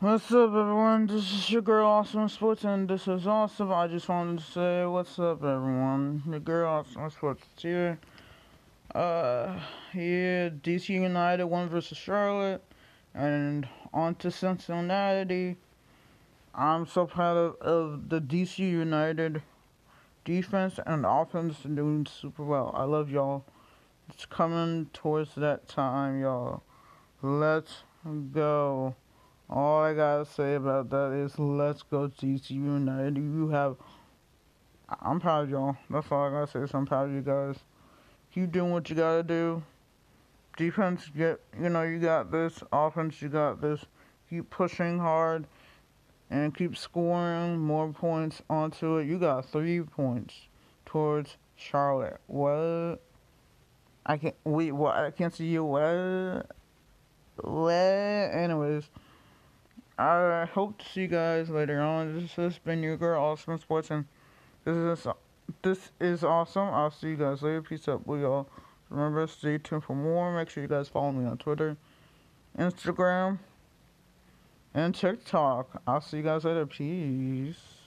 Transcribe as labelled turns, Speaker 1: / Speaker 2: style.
Speaker 1: What's up, everyone? This is your girl, Awesome Sports, and this is awesome. I just wanted to say, what's up, everyone? Your girl, Awesome Sports, is here. Uh, yeah, DC United won versus Charlotte, and on to Cincinnati. I'm so proud of, of the DC United defense and offense doing super well. I love y'all. It's coming towards that time, y'all. Let's go. All I gotta say about that is let's go DC United. You have I'm proud of y'all. That's all I gotta say. So I'm proud of you guys. Keep doing what you gotta do. Defense get you know, you got this. Offense you got this. Keep pushing hard and keep scoring more points onto it. You got three points towards Charlotte. What I can't wait what I can't see you what what anyways. I hope to see you guys later on. This has been your girl, Awesome Sports, and this is this is awesome. I'll see you guys later. Peace out, we all. Remember, stay tuned for more. Make sure you guys follow me on Twitter, Instagram, and TikTok. I'll see you guys later. Peace.